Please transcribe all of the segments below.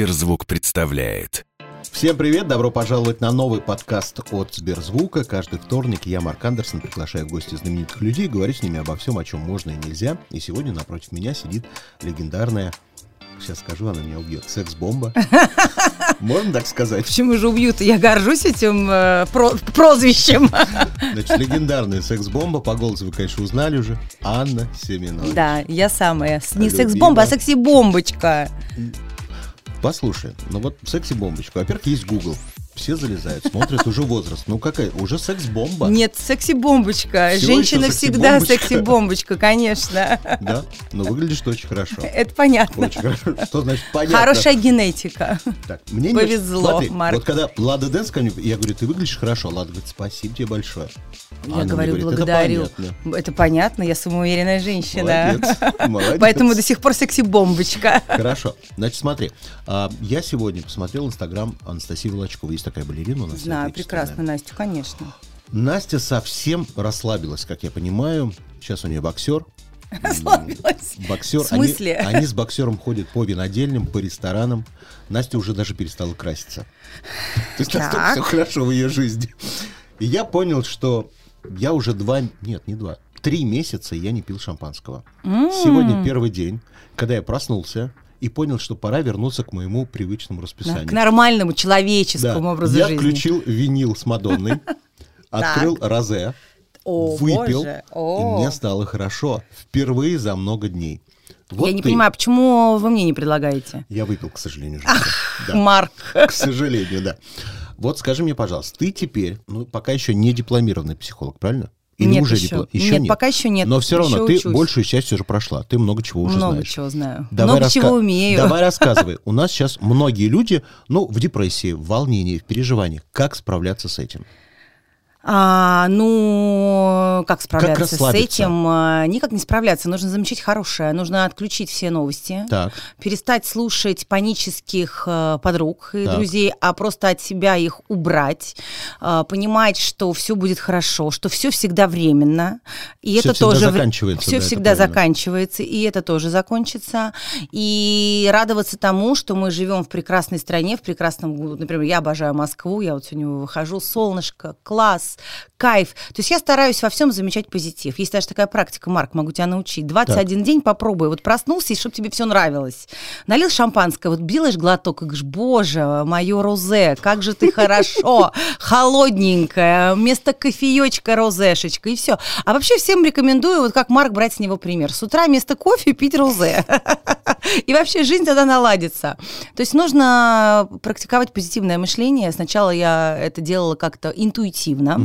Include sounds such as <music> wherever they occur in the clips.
Сберзвук представляет. Всем привет, добро пожаловать на новый подкаст от Сберзвука. Каждый вторник я, Марк Андерсон, приглашаю в гости знаменитых людей, говорю с ними обо всем, о чем можно и нельзя. И сегодня напротив меня сидит легендарная сейчас скажу, она меня убьет. Секс-бомба. <laughs> Можно так сказать? Почему же убьют? Я горжусь этим э, про прозвищем. <laughs> Значит, легендарная секс-бомба. По голосу вы, конечно, узнали уже. Анна Семенович. Да, я самая. Не секс-бомба, а секси-бомбочка. Послушай, ну вот секси-бомбочка. Во-первых, есть Google все залезают, смотрят уже возраст. Ну какая? Уже секс-бомба. Нет, секси-бомбочка. Всего Женщина всегда секси-бомбочка, конечно. Да? Но выглядишь очень хорошо. Это понятно. Очень хорошо. Что значит понятно? Хорошая генетика. Так, мне Повезло, не... Смотри, Марк. Вот когда Лада Дэнс ко мне, я говорю, ты выглядишь хорошо. Лада говорит, спасибо тебе большое. Я Она говорю, говорит, благодарю. Это понятно. Это понятно, я самоуверенная женщина. Молодец, молодец. Поэтому до сих пор секси-бомбочка. Хорошо. Значит, смотри. а, Я сегодня посмотрел инстаграм Анастасии Волочковой. Есть такая балерина у нас. Знаю прекрасно Настю, конечно. Настя совсем расслабилась, как я понимаю. Сейчас у нее боксер. <laughs> Расслабилась. Боксер. В смысле? Они, они с боксером ходят по винодельням, по ресторанам. Настя уже даже перестала краситься. <laughs> То есть настолько Так. все хорошо в ее жизни. И я понял, что я уже два, нет, не два, три месяца я не пил шампанского. Сегодня первый день, когда я проснулся и понял, что пора вернуться к моему привычному Да, расписанию. К нормальному Да. человеческому образу я жизни. включил винил с Мадонной, <laughs> открыл розе, выпил, и мне стало хорошо. Впервые за много дней. Вот Я не ты. понимаю, почему вы мне не предлагаете? Я выпил, к сожалению, женщина. Да, Марк. к сожалению, да. Вот скажи мне, пожалуйста, ты теперь, ну, пока еще не дипломированный психолог, правильно? Или Нет уже еще. дипло- Еще Нет, пока еще нет. Но все равно Еще ты учусь. большую часть уже прошла. Ты много чего уже Много знаешь. чего знаю. Давай Много раска- чего умею. Давай рассказывай. У нас сейчас многие люди, ну, в депрессии, в волнении, в переживаниях. Как справляться с этим? А, ну, как справляться с расслабиться? этим? А, Никак не справляться. Нужно замечать хорошее. Нужно отключить все новости. Так. Перестать слушать панических э, подруг и Так. друзей, а просто от себя их убрать. А, понимать, что все будет хорошо, что все всегда временно. И Всё это тоже заканчивается, Все да, всегда заканчивается, и это тоже закончится. И радоваться тому, что мы живем в прекрасной стране, в прекрасном. Например, я обожаю Москву, я вот сегодня выхожу, солнышко, класс, кайф. То есть я стараюсь во всем замечать позитив. Есть даже такая практика, Марк, могу тебя научить. 21 день попробуй. Вот проснулся, и чтобы тебе все нравилось. Налил шампанское, вот делаешь глоток, и говоришь, боже, мое розе, как же ты хорошо, холодненькое, вместо кофеечка розешечка, и все. А вообще всем рекомендую, вот как Марк, брать с него пример. С утра вместо кофе пить розе. <laughs> <laughs> И вообще жизнь тогда наладится. То есть нужно практиковать позитивное мышление. Сначала я это делала как-то интуитивно,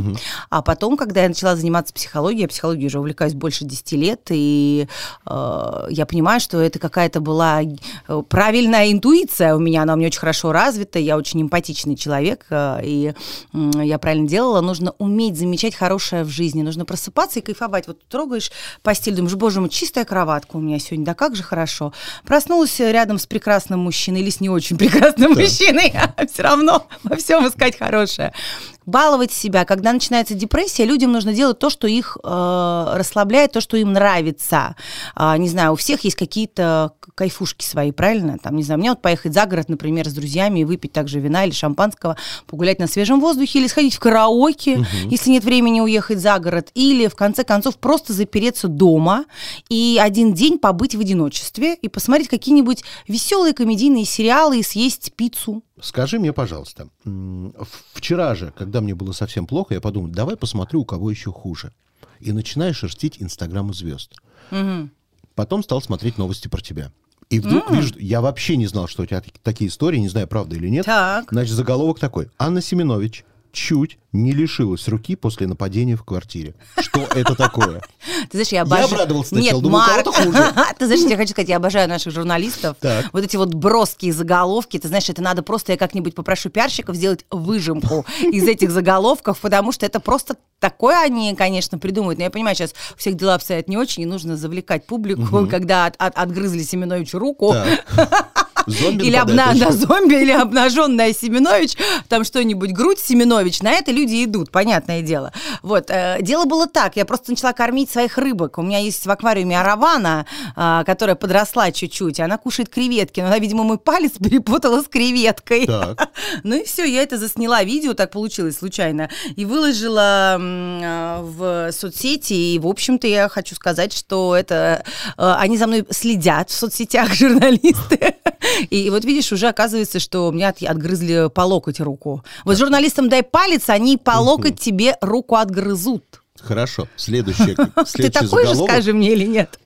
а потом, когда я начала заниматься психологией, я психологией уже увлекаюсь больше 10 лет, и э, я понимаю, что это какая-то была э, правильная интуиция у меня, она у меня очень хорошо развита, я очень эмпатичный человек, э, и м, я правильно делала. Нужно уметь замечать хорошее в жизни, нужно просыпаться и кайфовать. Вот трогаешь постель, думаешь, боже мой, чистая кроватка у меня сегодня, да как же хорошо. Проснулась рядом с прекрасным мужчиной или с не очень прекрасным мужчиной, <laughs> а все равно во всем искать хорошее. Баловать себя. Когда начинается депрессия, людям нужно делать то, что их э, расслабляет, то, что им нравится. А, не знаю, у всех есть какие-то кайфушки свои, правильно? Там, не знаю, мне вот поехать за город, например, с друзьями и выпить также вина или шампанского, погулять на свежем воздухе или сходить в караоке, если нет времени уехать за город, или, в конце концов, просто запереться дома и один день побыть в одиночестве и посмотреть какие-нибудь веселые комедийные сериалы и съесть пиццу. Скажи мне, пожалуйста, вчера же, когда мне было совсем плохо, я подумал, давай посмотрю, у кого еще хуже. И начинаешь шерстить инстаграмы звезд. Потом стал смотреть новости про тебя. И вдруг вижу, я вообще не знал, что у тебя так- такие истории, не знаю, правда или нет. Так. Значит, заголовок такой. Анна Семенович чуть не лишилась руки после нападения в квартире. Что это такое? Ты знаешь, я обожаю... обрадовался сначала, Нет, думаю, у Марк, хуже. <laughs> ты знаешь, я хочу сказать, я обожаю наших журналистов. Так. Вот эти вот броские заголовки, ты знаешь, это надо просто, я как-нибудь попрошу пиарщиков сделать выжимку <laughs> из этих заголовков, потому что это просто такое они, конечно, придумывают. Но я понимаю, сейчас у всех дела обстоят не очень, и нужно завлекать публику, когда от- от- отгрызли Семеновичу руку. Так. <laughs> Зомби или, обна... <laughs> да, зомби, или обнаженная Семенович, там что-нибудь, грудь Семенович, на это люди идут, понятное дело. Вот, э, дело было так, я просто начала кормить своих рыбок. У меня есть в аквариуме аравана, а, которая подросла чуть-чуть, и она кушает креветки, но она, видимо, мой палец <laughs> перепутала с креветкой. Так. <laughs> Ну и все, я это засняла видео, так получилось случайно, и выложила а, в соцсети. И, в общем-то, я хочу сказать, что это э, они за мной следят в соцсетях, журналисты. И вот видишь, уже оказывается, что мне от- отгрызли по локоть руку. Вот журналистам дай палец, они по локоть тебе руку отгрызут. Хорошо. Следующий, <laughs> Ты такой же скажи мне или нет?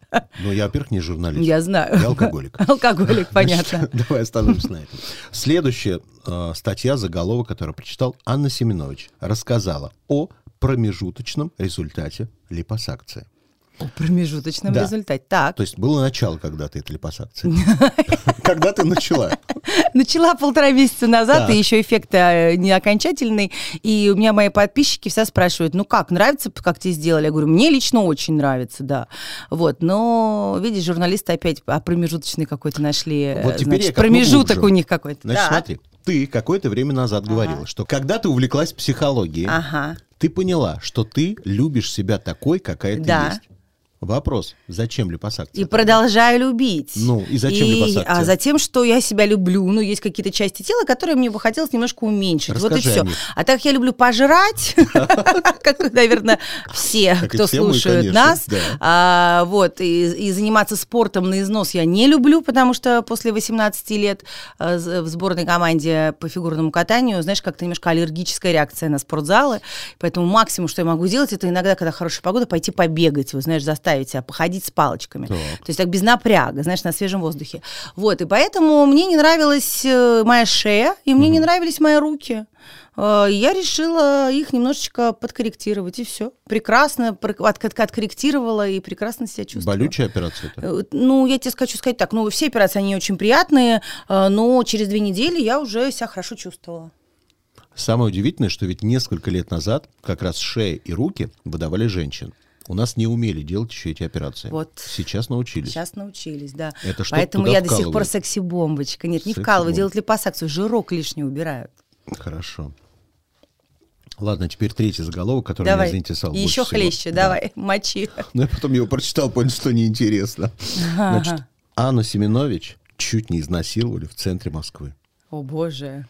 Ну, я, во-первых, не журналист. Я знаю. Я алкоголик. <laughs> Алкоголик, <laughs> понятно. Значит, давай остановимся на этом. Следующая э, статья, заголовок, которую прочитал Анна Семенович, рассказала о промежуточном результате липосакции. О промежуточном Да. результате. Так. То есть было начало когда-то этой липосакции. <laughs> Когда ты начала? Начала полтора месяца назад, и еще эффект э, не окончательный. И у меня мои подписчики все спрашивают, ну как, нравится, как тебе сделали? Я говорю, мне лично очень нравится, да. Вот, но, видишь, журналисты опять а промежуточный какой-то нашли. э, Вот теперь значит, промежуток у них какой-то. Значит, смотри, ты какое-то время назад говорила, что когда ты увлеклась психологией, Ага. ты поняла, что ты любишь себя такой, какая ты Да. есть. Вопрос, зачем липосакция? И продолжаю любить. Ну, и зачем липосакция? А затем, что я себя люблю. Ну, есть какие-то части тела, которые мне бы хотелось немножко уменьшить. вот и Расскажи все. них. А так я люблю пожрать, <laughs> как, наверное, все, и кто конечно, нас. А, Вот, и, и заниматься спортом на износ я не люблю, потому что после 18 лет з- в сборной команде по фигурному катанию, знаешь, как-то немножко аллергическая реакция на спортзалы. Поэтому максимум, что я могу сделать, это иногда, когда хорошая погода, пойти побегать, вы знаешь, заставить себя походить с палочками. Так. То есть так без напряга, знаешь, на свежем воздухе. Вот, и поэтому мне не нравилась э, моя шея, и мне не нравились мои руки. Э, Я решила их немножечко подкорректировать, и все. Прекрасно откорректировала и прекрасно себя чувствую. Болючая операция это? Э, Ну, я тебе хочу сказать так, ну, все операции, они очень приятные, но через две недели я уже себя хорошо чувствовала. Самое удивительное, что ведь несколько лет назад как раз шея и руки выдавали женщин. У нас не умели делать еще эти операции. Вот. Сейчас научились. Сейчас научились, да. Это что Поэтому я до сих пор вкалывают? секси-бомбочка. Нет, не вкалываю, делают липосакцию, жирок лишний убирают. Хорошо. Ладно, теперь третий заголовок, который давай. меня заинтересовал. И еще всего. хлеще, Да. давай, <laughs> мочи. Ну, я потом его прочитал, понял, что неинтересно. Значит. Анну Семенович чуть не изнасиловали в центре Москвы. О, боже.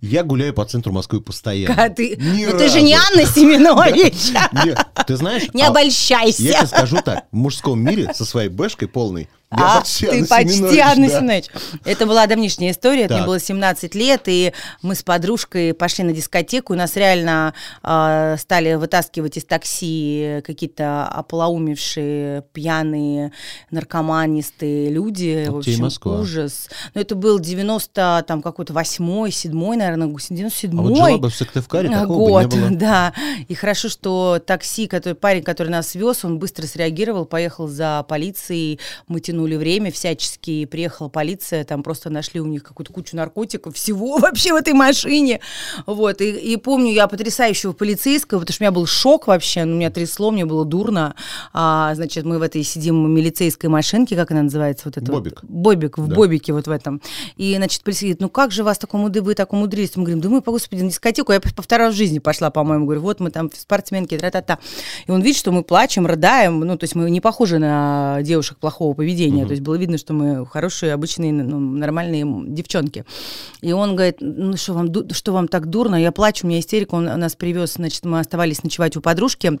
Я гуляю по центру Москвы постоянно. Ты, Ни ну ты же не разу. Анна Семенович. <laughs> Ты знаешь... Не а обольщайся. Я тебе скажу так, в мужском мире со своей бэшкой полной, я А, ты Анна почти Семенович, Анна да. Семенович. Это была давнишняя история, мне было 17 лет, и мы с подружкой пошли на дискотеку, и нас реально э, стали вытаскивать из такси какие-то ополоумевшие, пьяные, наркоманистые люди. Вот в общем, Москва. ужас. Но это был 90, там какой-то восьмой, седьмой, наверное, 97-й. А вот жила бы в Сыктывкаре, А, такого бы год, не было. <laughs> да. И хорошо, что такси, который, парень, который нас вез, он быстро среагировал, поехал за полицией, мы тянули время всячески, и приехала полиция, там просто нашли у них какую-то кучу наркотиков, всего <laughs> вообще в этой машине. Вот, и, и помню я потрясающего полицейского, потому что у меня был шок вообще, ну, меня трясло, мне было дурно. А, значит, мы в этой сидим милицейской машинке, как она называется? Вот это Бобик. Вот, бобик, в Да. бобике вот в этом. И, значит, полицейский говорит, ну как же вас так умудрили, вы так умудрились? Мы говорим, да мы, по господи, на дискотеку. Я по второй жизни пошла, по-моему. Говорю, вот мы там спортсменки, тра-та-та. И он видит, что мы плачем, рыдаем. Ну, то есть мы не похожи на девушек плохого поведения. То есть было видно, что мы хорошие, обычные, ну, нормальные девчонки. И он говорит, ну что вам, что вам так дурно? Я плачу, у меня истерика. Он нас привез, значит, мы оставались ночевать у подружки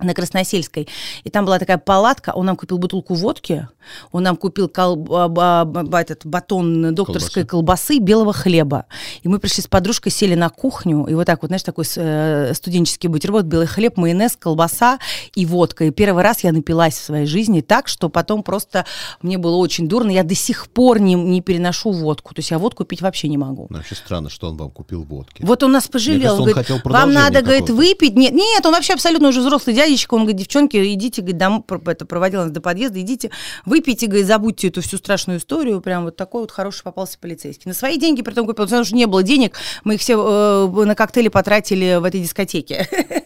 на Красносельской. И там была такая палатка, он нам купил бутылку водки, он нам купил кол- ба- этот батон докторской колбасы. белого хлеба. И мы пришли с подружкой, сели на кухню, и вот так вот, знаешь, такой э, студенческий бутерброд, белый хлеб, майонез, колбаса и водка. И первый раз я напилась в своей жизни так, что потом просто мне было очень дурно. Я до сих пор не, не переношу водку. То есть я водку пить вообще не могу. Ну, Вообще странно, что он вам купил водки. Вот он нас пожалел. кажется, он говорит, вам надо, говорит, какого-то». выпить. Нет, нет, он вообще абсолютно уже взрослый дядечка. Он говорит, девчонки, идите, говорит, про- это, проводил нас до подъезда, идите, выпейте, говорит, забудьте эту всю страшную историю. Прям вот такой вот хороший попался полицейский. На свои деньги, при том купил, потому что не было денег, мы их все э, на коктейли потратили в этой дискотеке. <laughs>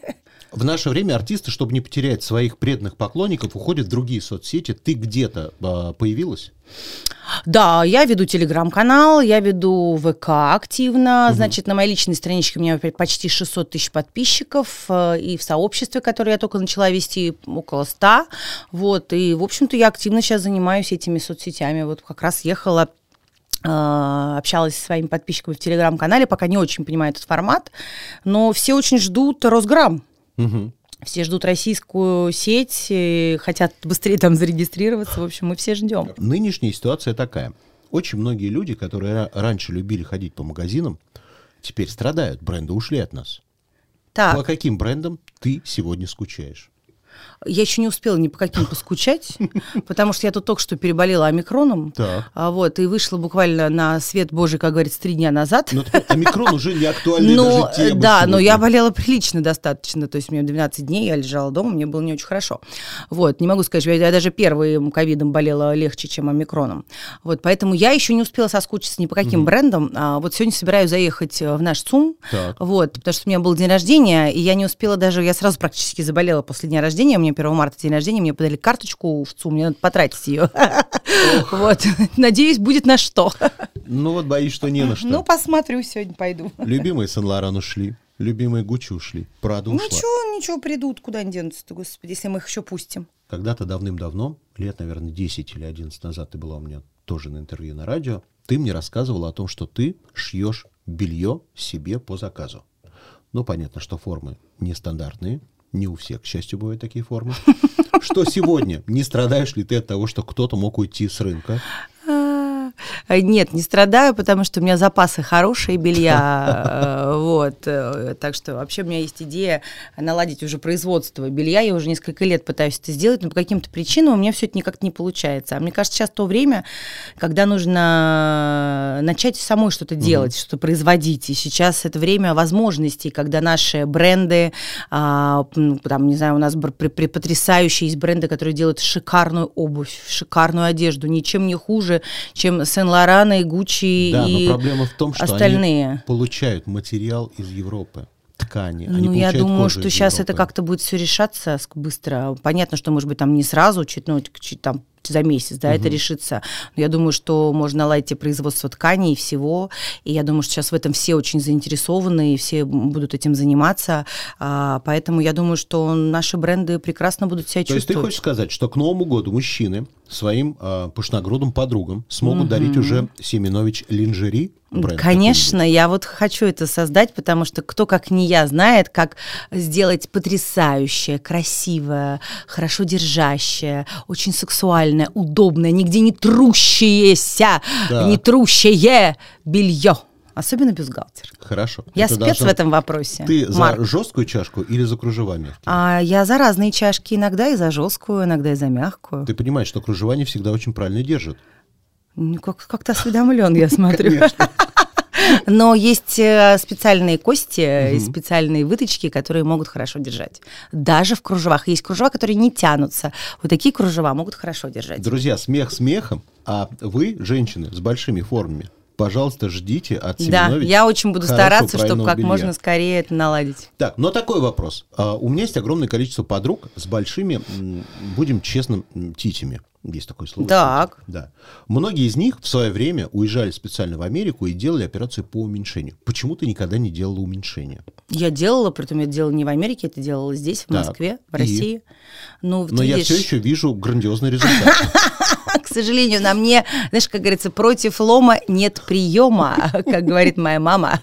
В наше время артисты, чтобы не потерять своих преданных поклонников, уходят в другие соцсети. Ты где-то э, появилась? Да, я веду телеграм-канал, я веду ВК активно. Угу. Значит, на моей личной страничке у меня почти 600 тысяч подписчиков. Э, и в сообществе, которое я только начала вести, около 100. Вот, и, в общем-то, я активно сейчас занимаюсь этими соцсетями. Вот как раз ехала э, общалась со своими подписчиками в телеграм-канале, пока не очень понимаю этот формат, но все очень ждут Росграм. Угу. Все ждут российскую сеть, хотят быстрее там зарегистрироваться. В общем, мы все ждем. Нынешняя ситуация такая. Очень многие люди, которые раньше любили ходить по магазинам, теперь страдают. Бренды ушли от нас. Так. По каким брендам ты сегодня скучаешь? Я еще не успела ни по каким поскучать, <laughs> потому что я тут только что переболела омикроном. А, вот, и вышла буквально на свет Божий, как говорится, три дня назад. Но ну, омикрон уже не актуальный но, даже тема Да, сегодня. но я болела прилично достаточно. То есть меня 12 дней, я лежала дома, мне было не очень хорошо. Вот, не могу сказать, я, я даже первым ковидом болела легче, чем омикроном. Вот, поэтому я еще не успела соскучиться ни по каким угу. брендам. А, вот сегодня собираюсь заехать в наш ЦУМ. Так. Вот, потому что у меня был день рождения, и я не успела даже, я сразу практически заболела после дня рождения, у меня 1 марта день рождения, мне подали карточку в ЦУМ, мне надо потратить ее. <laughs> Вот. Надеюсь, будет на что. Ну вот боюсь, что не на что. Ну, посмотрю, сегодня пойду. Любимые Сен-Лоран ушли. Любимые Гуччи ушли. Прада ушла. Ничего, ничего, придут. Куда они денутся господи, если мы их еще пустим. Когда-то давным-давно, лет, наверное, 10 или 11 назад, ты была у меня тоже на интервью на радио, ты мне рассказывала о том, что ты шьешь белье себе по заказу. Ну, понятно, что формы нестандартные, не у всех, к счастью, бывают такие формы. Что сегодня? Не страдаешь ли ты от того, что кто-то мог уйти с рынка? Э, нет, не страдаю, потому что у меня запасы хорошие белья. <laughs> Э, вот. Э, так что вообще у меня есть идея наладить уже производство белья. Я уже несколько лет пытаюсь это сделать, но по каким-то причинам у меня все это никак не получается. А мне кажется, сейчас то время, когда нужно начать самой что-то делать, что-то производить. И сейчас это время возможностей, когда наши бренды, а, там, не знаю, у нас потрясающие есть бренды, которые делают шикарную обувь, шикарную одежду, ничем не хуже, чем Сен-Лорана и Гуччи да, и но проблема в том, что остальные. они получают материал из Европы ткани. Они ну, я думаю, что сейчас Европы. это как-то будет все решаться быстро. Понятно, что, может быть, там не сразу, чуть, ну, чуть там за месяц, да, угу. это решится. Но я думаю, что можно наладить производство тканей и всего. И я думаю, что сейчас в этом все очень заинтересованы, и все будут этим заниматься. А, поэтому я думаю, что наши бренды прекрасно будут себя То чувствовать. То есть ты хочешь сказать, что к Новому году мужчины своим э, пышногрудым подругам смогут угу. дарить уже Семенович линжери? Конечно, я вот хочу это создать, потому что кто, как не я, знает, как сделать потрясающее, красивое, хорошо держащее, очень сексуальное, удобное, нигде не трущееся, да. не трущее белье. Особенно бюстгальтер. Хорошо. Я Это спец должен... в этом вопросе. Ты Марк. за жесткую чашку или за кружева мягкие? А, я за разные чашки. Иногда и за жесткую, иногда и за мягкую. Ты понимаешь, что кружева не всегда очень правильно держат. Ну, как, как-то осведомлен, я смотрю. Но есть э, специальные кости, угу. специальные выточки, которые могут хорошо держать. Даже в кружевах. Есть кружева, которые не тянутся. Вот такие кружева могут хорошо держать. Друзья, смех смехом, а вы, женщины с большими формами, пожалуйста, ждите от Семенович. Да, я очень буду стараться, чтобы как белья. можно скорее это наладить. Так, но такой вопрос. А, у меня есть огромное количество подруг с большими, будем честным, титями. Есть такое слово. Так. Да. Многие из них в свое время уезжали специально в Америку и делали операцию по уменьшению. Почему ты никогда не делала уменьшение? Я делала, при этом я делала не в Америке, это делала здесь, в так. Москве, в России. И? Ну, Но видишь... я все еще вижу грандиозный результат. <laughs> К сожалению, на мне, знаешь, как говорится, против лома нет приема, <laughs> как говорит моя мама.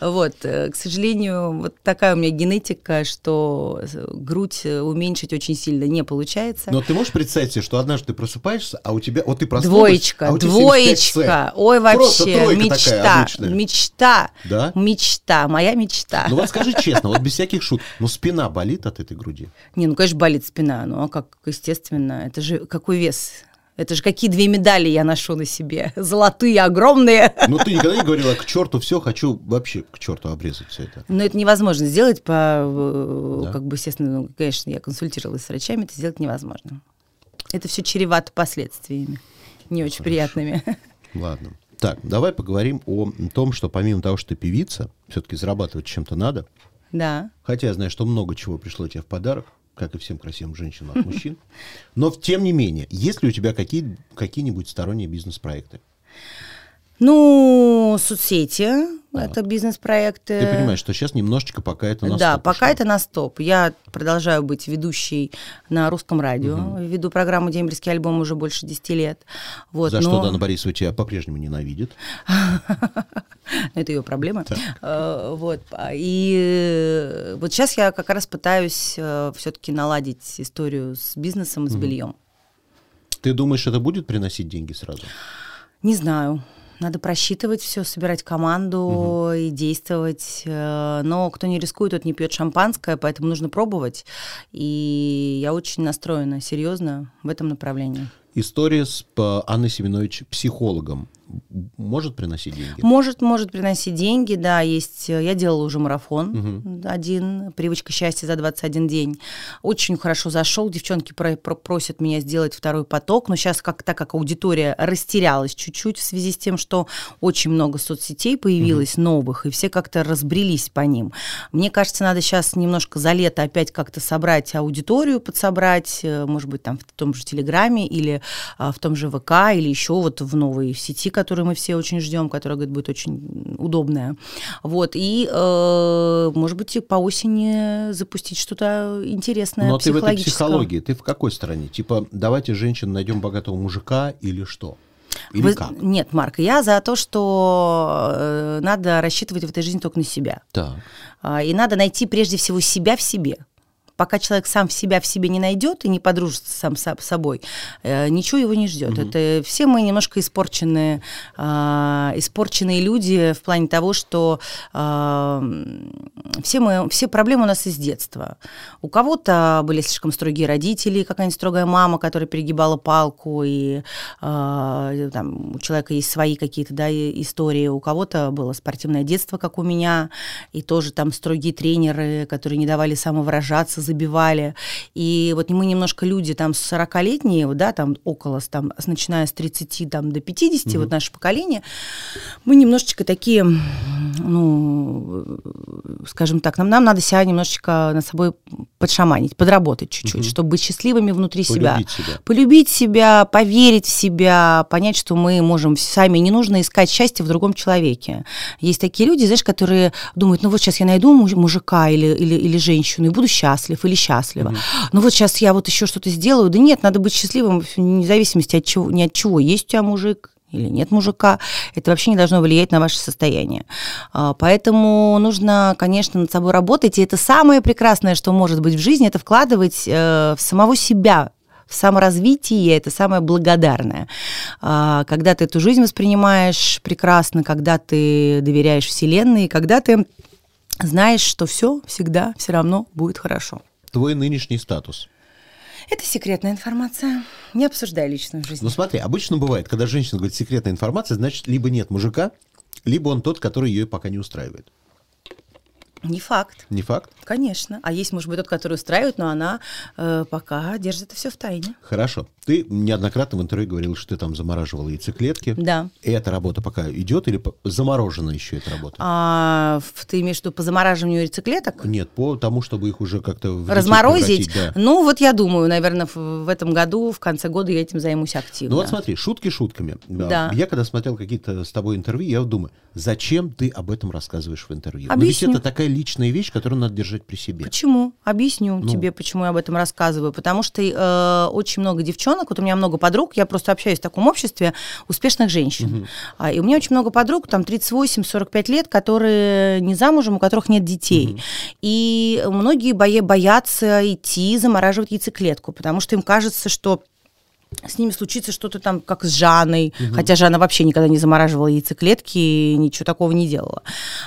Вот, э, к сожалению, вот такая у меня генетика, что грудь уменьшить очень сильно не получается. Но ты можешь представить себе, что однажды ты просыпаешься, а у тебя, вот ты проснулась, Двоечка, а двоечка, ой, вообще, мечта, мечта, да? мечта, моя мечта. Ну вот скажи честно, вот без всяких шуток, ну спина болит от этой груди? Не, ну конечно болит спина, ну а как, естественно, это же какой вес? Это же какие две медали я ношу на себе. <laughs> Золотые, огромные. <laughs> Ну, ты никогда не говорила, к черту все, хочу вообще к черту обрезать все это. Но это невозможно сделать по, э, да. как бы, естественно, ну, конечно, я консультировалась с врачами, это сделать невозможно. Это все чревато последствиями, не очень Хорошо. приятными. <laughs> Ладно. Так, давай поговорим о том, что помимо того, что ты певица, все-таки зарабатывать чем-то надо. Да. Хотя я знаю, что много чего пришло тебе в подарок, как и всем красивым женщинам от мужчин. Но тем не менее, есть ли у тебя какие, какие-нибудь сторонние бизнес-проекты? Ну, соцсети, это бизнес-проекты. Ты понимаешь, что сейчас немножечко пока это на Да, стоп пока пошло. это на стоп. Я продолжаю быть ведущей на русском радио. Веду программу «Дембельский альбом» уже больше 10 лет. Вот, За но- что Дана Борисова тебя по-прежнему ненавидит. <laughs> Это ее проблема. Э, Вот. а, И э, вот сейчас я как раз пытаюсь все-таки наладить историю с бизнесом, и с бельем. Ты думаешь, это будет приносить деньги сразу? Не знаю. Надо просчитывать все, собирать команду и действовать. Э, Но кто не рискует, тот не пьет шампанское, поэтому нужно пробовать. И я очень настроена серьезно в этом направлении. История с Анной Семенович психологом может приносить деньги? Может, может приносить деньги, да, есть. э, Я делала уже марафон один, привычка счастья за 21 день. Очень хорошо зашел. Девчонки про- про- просят меня сделать второй поток, но сейчас как так как аудитория растерялась чуть-чуть в связи с тем, что очень много соцсетей появилось новых, и все как-то разбрелись по ним. Мне кажется, надо сейчас немножко за лето опять как-то собрать аудиторию, подсобрать, э, может быть, там в том же Телеграме или а, в том же ВК, или еще вот в новой сети, которую мы все очень ждем, которая, говорит, будет очень удобная. Вот, и, э, может быть, и по осени запустить что-то интересное, Но ты в этой психологии, ты в какой стороне? Типа, давайте женщин найдем богатого мужика или что? Или Вы- как? Нет, Марк, я за то, что э, надо рассчитывать в этой жизни только на себя. Так. А, И надо найти прежде всего себя в себе. Пока человек сам себя в себе не найдет и не подружится сам с собой, э, ничего его не ждет. Это все мы немножко испорченные, а, испорченные люди в плане того, что а, все мы, все проблемы у нас из детства. У кого-то были слишком строгие родители, какая-нибудь строгая мама, которая перегибала палку, и а, там, у человека есть свои какие-то да, истории. У кого-то было спортивное детство, как у меня, и тоже там строгие тренеры, которые не давали самовыражаться, забивали. И вот мы немножко люди там 40-летние, вот, да, там около, там, начиная с 30 там, до 50, вот наше поколение, мы немножечко такие, ну, скажем так, нам, нам надо себя немножечко над собой подшаманить, подработать чуть-чуть, чтобы быть счастливыми внутри себя. Полюбить себя. Полюбить себя, поверить в себя, понять, что мы можем сами, не нужно искать счастье в другом человеке. Есть такие люди, знаешь, которые думают, ну вот сейчас я найду муж- мужика или, или, или женщину и буду счастлив или счастлива. Ну вот сейчас я вот еще что-то сделаю. Да нет, надо быть счастливым вне зависимости от чего, ни от чего. Есть у тебя мужик, или нет мужика, это вообще не должно влиять на ваше состояние. А, Поэтому нужно, конечно, над собой работать, и это самое прекрасное, что может быть в жизни, это вкладывать э, в самого себя, в саморазвитие, это самое благодарное. А, Когда ты эту жизнь воспринимаешь прекрасно, когда ты доверяешь Вселенной, когда ты знаешь, что все всегда все равно будет хорошо. Твой нынешний статус. Это секретная информация. Не обсуждаю личную жизнь. Ну смотри, обычно бывает, когда женщина говорит секретная информация, значит, либо нет мужика, либо он тот, который ее пока не устраивает. Не факт. Не факт? Конечно. А есть, может быть, тот, который устраивает, но она э, пока держит это все в тайне. Хорошо. Ты неоднократно в интервью говорил, что ты там замораживала яйцеклетки. Да. И эта работа пока идет или заморожена еще эта работа? А, ты имеешь в виду по замораживанию яйцеклеток? Нет, по тому, чтобы их уже как-то Разморозить? да. Ну, вот я думаю, наверное, в, в этом году, в конце года я этим займусь активно. Ну вот смотри, шутки шутками. Да. Я когда смотрел какие-то с тобой интервью, я думаю, зачем ты об этом рассказываешь в интервью? Но Объясню. ведь это такая личная вещь, которую надо держать при себе. Почему? Объясню Ну. тебе, почему я об этом рассказываю. Потому что э, очень много девчонок, вот у меня много подруг, я просто общаюсь в таком обществе успешных женщин. А, и у меня очень много подруг, там 38-45 лет, которые не замужем, у которых нет детей. И многие боятся идти замораживать яйцеклетку, потому что им кажется, что с ними случится что-то там, как с Жанной, хотя Жанна вообще никогда не замораживала яйцеклетки и ничего такого не делала.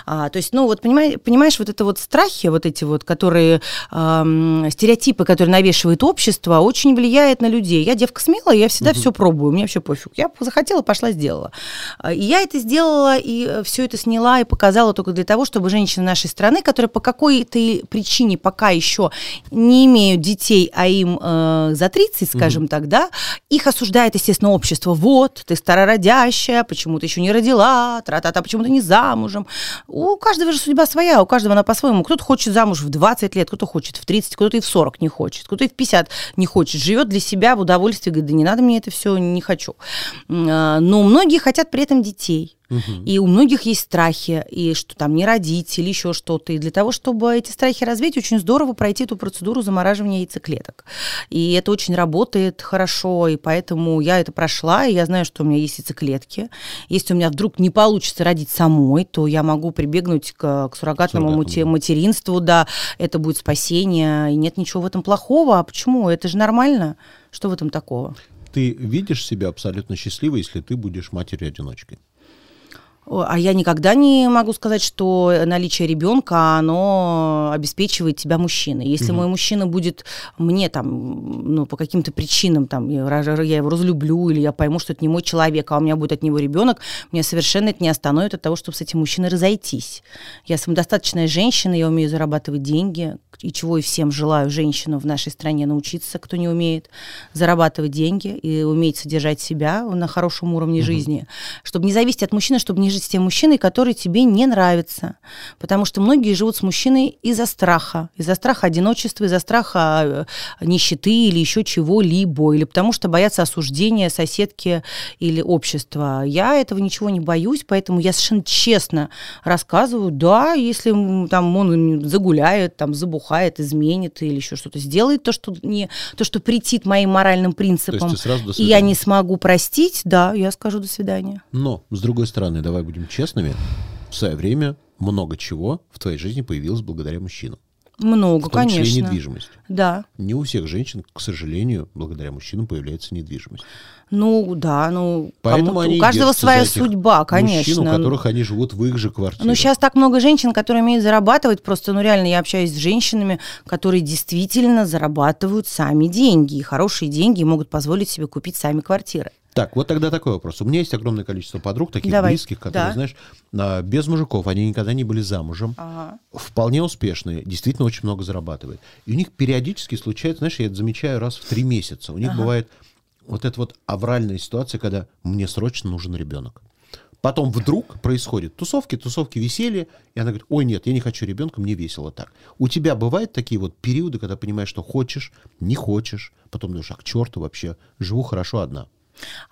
А, то есть, ну вот понимаешь, понимаешь, вот это вот страхи, вот эти вот, которые ам, стереотипы, которые навешивает общество, очень влияет на людей. Я девка смелая, я всегда все пробую, мне вообще пофиг. Я захотела, пошла, сделала. А, И я это сделала, и все это сняла и показала только для того, чтобы женщины нашей страны, которые по какой-то причине пока еще не имеют детей, а им э, за 30, скажем так, да, Их осуждает, естественно, общество. Вот, ты старородящая, почему ты еще не родила, тра-та-та, почему ты не замужем. У каждого же судьба своя, у каждого она по-своему. Кто-то хочет замуж в 20 лет, кто-то хочет в 30, кто-то и в 40 не хочет, кто-то и в 50 не хочет. Живет для себя в удовольствии, говорит, да не надо мне это все, не хочу. А, но многие хотят при этом детей. И у многих есть страхи, и что там не родить или еще что-то. И для того, чтобы эти страхи развить, очень здорово пройти эту процедуру замораживания яйцеклеток. И это очень работает хорошо, и поэтому я это прошла, и я знаю, что у меня есть яйцеклетки. Если у меня вдруг не получится родить самой, то я могу прибегнуть к, к суррогатному Суррогатному. материнству, да, это будет спасение, и нет ничего в этом плохого. А почему? Это же нормально. Что в этом такого? Ты видишь себя абсолютно счастливой, если ты будешь матерью-одиночкой? А я никогда не могу сказать, что наличие ребенка, оно обеспечивает тебя мужчиной. Если угу. мой мужчина будет мне там, ну, по каким-то причинам, там, я его разлюблю, или я пойму, что это не мой человек, а у меня будет от него ребенок, меня совершенно это не остановит от того, чтобы с этим мужчиной разойтись. Я самодостаточная женщина, я умею зарабатывать деньги, и чего и всем желаю женщинам в нашей стране научиться, кто не умеет зарабатывать деньги и уметь содержать себя на хорошем уровне угу. жизни, чтобы не зависеть от мужчины, чтобы не жить с тем мужчиной, который тебе не нравится. Потому что многие живут с мужчиной из-за страха, из-за страха одиночества, из-за страха э, нищеты или еще чего-либо, или потому что боятся осуждения соседки или общества. Я этого ничего не боюсь, поэтому я совершенно честно рассказываю, да, если там он загуляет, там забухает, изменит или еще что-то сделает, то, что, не, то, что претит моим моральным принципам, и я не смогу простить, да, я скажу до свидания. Но, с другой стороны, давай будем честными, в свое время много чего в твоей жизни появилось благодаря мужчинам. Много, в том конечно. числе недвижимость. Да. Не у всех женщин, к сожалению, благодаря мужчинам появляется недвижимость. Ну да, ну Поэтому они у каждого своя судьба, конечно. Мужчин, у которых они живут в их же квартире. Ну сейчас так много женщин, которые умеют зарабатывать, просто, ну реально, я общаюсь с женщинами, которые действительно зарабатывают сами деньги, и хорошие деньги и могут позволить себе купить сами квартиры. Так, вот тогда такой вопрос. У меня есть огромное количество подруг, таких Давай. близких, которые, да. знаешь, а, без мужиков, они никогда не были замужем, ага. вполне успешные, действительно очень много зарабатывают. И у них периодически случается, знаешь, я это замечаю раз в три месяца, у них ага. бывает вот эта вот авральная ситуация, когда мне срочно нужен ребенок. Потом вдруг происходит тусовки, тусовки, веселье, и она говорит, ой, нет, я не хочу ребенка, мне весело так. У тебя бывают такие вот периоды, когда понимаешь, что хочешь, не хочешь, потом думаешь, а к черту вообще, живу хорошо одна.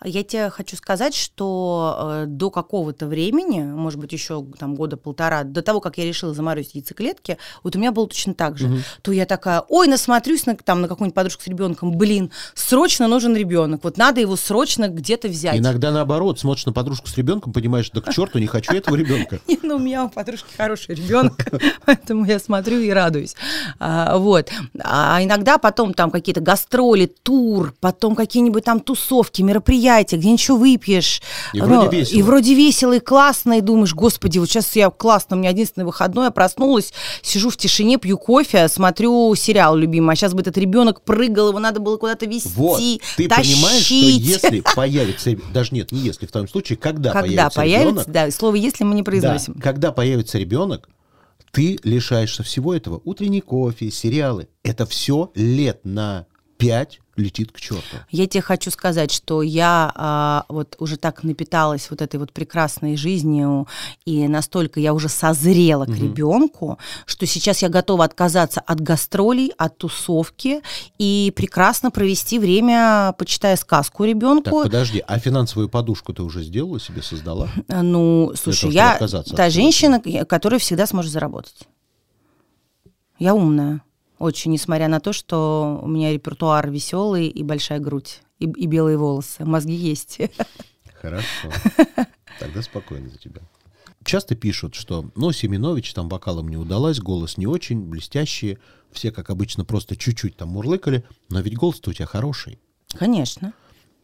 Я тебе хочу сказать, что э, до какого-то времени, может быть, еще там года полтора, до того, как я решила заморозить яйцеклетки, вот у меня было точно так же. Угу. То я такая, ой, насмотрюсь на, там, на какую-нибудь подружку с ребенком, блин, срочно нужен ребенок, вот надо его срочно где-то взять. Иногда наоборот, смотришь на подружку с ребенком, понимаешь, да к черту, не хочу этого ребенка. <laughs> Ну, у меня у подружки хороший ребенок, <laughs> поэтому я смотрю и радуюсь. А, вот. А иногда потом там какие-то гастроли, тур, потом какие-нибудь там тусовки, мероприятие, где ничего выпьешь. И ну, вроде весело. И вроде весело, и классно, и думаешь, господи, вот сейчас я классно, у меня единственный выходной, я проснулась, сижу в тишине, пью кофе, смотрю сериал любимый, а сейчас бы этот ребенок прыгал, его надо было куда-то вести, Вот, ты тащить. понимаешь, что если появится, даже нет, не если, в том случае, когда, когда появится, появится ребенок, да, слово «если» мы не произносим. Да, когда появится ребенок, ты лишаешься всего этого. Утренний кофе, сериалы. Это все лет на пять летит к черту. Я тебе хочу сказать, что я а, вот уже так напиталась вот этой вот прекрасной жизнью, и настолько я уже созрела угу. к ребенку, что сейчас я готова отказаться от гастролей, от тусовки и прекрасно провести время, почитая сказку ребенку. Так, подожди, а финансовую подушку ты уже сделала себе, создала? Ну, слушай, того, я та женщина, которая всегда сможет заработать. Я умная. Очень, несмотря на то, что у меня репертуар веселый и большая грудь, и, и белые волосы. Мозги есть. Хорошо. <laughs> Тогда спокойно за тебя. Часто пишут, что, ну, Семенович, там вокалом не удалось, голос не очень, блестящий, все, как обычно, просто чуть-чуть там мурлыкали, но ведь голос-то у тебя хороший. Конечно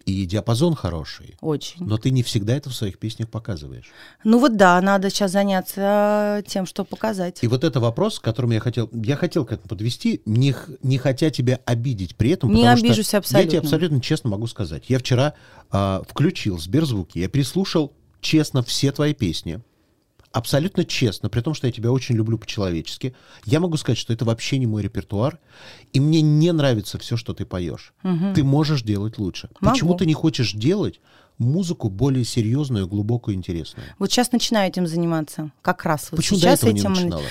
и диапазон хороший. Очень. Но ты не всегда это в своих песнях показываешь. Ну вот да, надо сейчас заняться тем, что показать. И вот это вопрос, к которому я хотел, я хотел к этому подвести, не, не хотя тебя обидеть при этом, не обижусь что абсолютно. я тебе абсолютно честно могу сказать. Я вчера а, включил Сберзвуки, я переслушал честно все твои песни. Абсолютно честно, при том, что я тебя очень люблю по-человечески, я могу сказать, что это вообще не мой репертуар, и мне не нравится все, что ты поешь. Ты можешь делать лучше. Могу. Почему ты не хочешь делать музыку более серьезную, глубокую, интересную? Вот сейчас начинаю этим заниматься. Как раз вот Почему сейчас до этого этим... не начинала?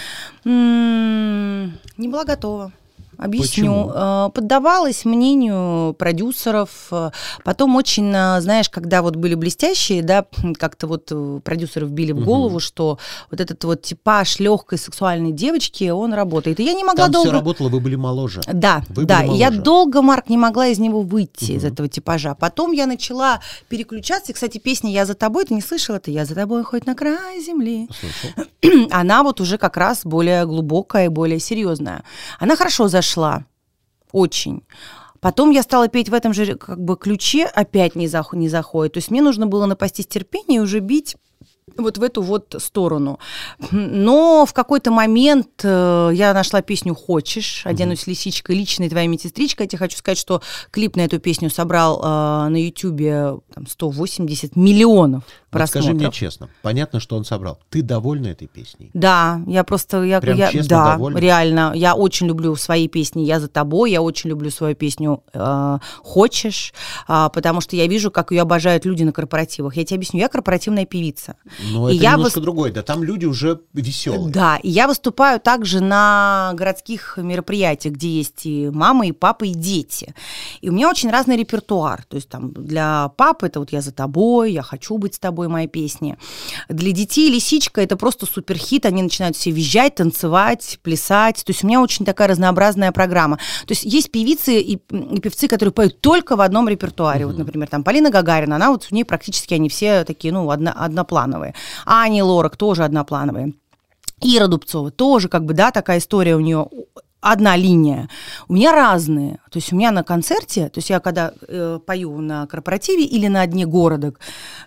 М, Не была готова. Объясню. Почему? Э, Поддавалась мнению продюсеров. Э, Потом очень, э, знаешь, когда вот были блестящие, да, как-то вот продюсеры вбили в голову, что вот этот вот типаж легкой сексуальной девочки, он работает. И я не могла Там долго... все работало, вы были моложе. Да, Вы да. И я моложе. долго, Марк, не могла из него выйти, из Мгм. этого типажа. Потом я начала переключаться. И, кстати, песня «Я за тобой», ты не слышал это? «Я за тобой хоть на край земли». Слышал? <clears throat> Она вот уже как раз более глубокая и более серьезная. Она хорошо зашла. Очень. Потом я стала петь в этом же как бы ключе, опять не, зах- не заходит. То есть мне нужно было напастись терпение и уже бить вот в эту вот сторону. Но в какой-то момент э, я нашла песню «Хочешь», «Оденусь лисичкой», «Личной твоей медсестричкой». Я тебе хочу сказать, что клип на эту песню собрал э, на Ютьюбе там, 180 миллионов Вот просмотров. скажи мне честно, понятно, что он собрал. Ты довольна этой песней? Да, я просто, я, Прям я- честно да, довольна? реально, я очень люблю свои песни «Я за тобой», я очень люблю свою песню э, «Хочешь», а, потому что я вижу, как ее обожают люди на корпоративах. Я тебе объясню, я корпоративная певица. Но И это я немножко выс- другое. Да там люди уже веселые. Да, и я выступаю также на городских мероприятиях, где есть и мама, и папа, и дети. И у меня очень разный репертуар. То есть там для папы это вот «Я за тобой», «Я хочу быть с тобой» мои песни. Для детей «Лисичка» это просто суперхит. Они начинают все визжать, танцевать, плясать. То есть у меня очень такая разнообразная программа. То есть есть певицы и, и певцы, которые поют только в одном репертуаре. Вот, например, там Полина Гагарина, она вот в ней практически они все такие, ну, одно- одноплановые. Ани Лорак тоже одноплановые. Ира Дубцова тоже, как бы, да, такая история у нее одна линия. У меня разные. То есть у меня на концерте, то есть я когда э, пою на корпоративе или на дне города,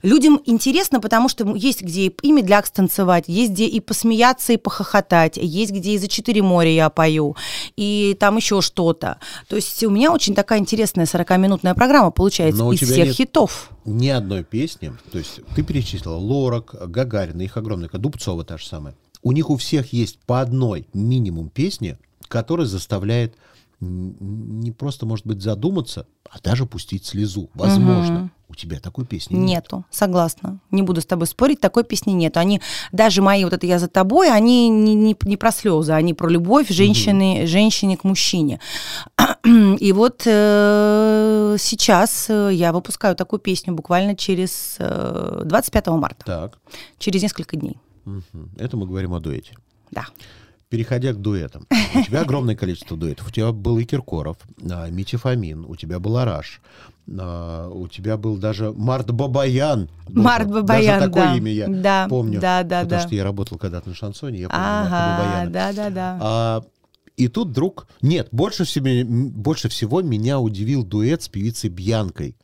людям интересно, потому что есть где и медляк станцевать, есть где и посмеяться, и похохотать, есть где и за четыре моря я пою, и там еще что-то. То есть у меня очень такая интересная 40-минутная программа получается из всех нет- хитов. Ни одной песни, то есть ты перечислила Лорак, Гагарина, их огромное, Дубцова та же самая. У них у всех есть по одной минимум песни, которая заставляет не просто, может быть, задуматься, а даже пустить слезу. Возможно. У тебя такой песни нет. Нету, согласна. Не буду с тобой спорить, такой песни нету. Они, даже мои вот это «Я за тобой», они не, не, не про слезы, они про любовь женщины, женщине к мужчине. <clears throat> И вот э, сейчас э, я выпускаю такую песню буквально через э, 25 марта, Так. через несколько дней. Мгм. Это мы говорим о дуэте. Да. Переходя к дуэтам. У тебя <laughs> огромное количество дуэтов. У тебя был и Киркоров, а, Митя Фомин, у тебя был Араш, а, у тебя был даже Март Бабаян. Март Бабаян, Даже такое да. имя я Да, помню. да, да, потому да. что я работал когда-то на шансоне, я помню Марта Ага, Бабаяна. да-да-да. А, и тут вдруг... Нет, больше всего, больше всего меня удивил дуэт с певицей Бьянкой.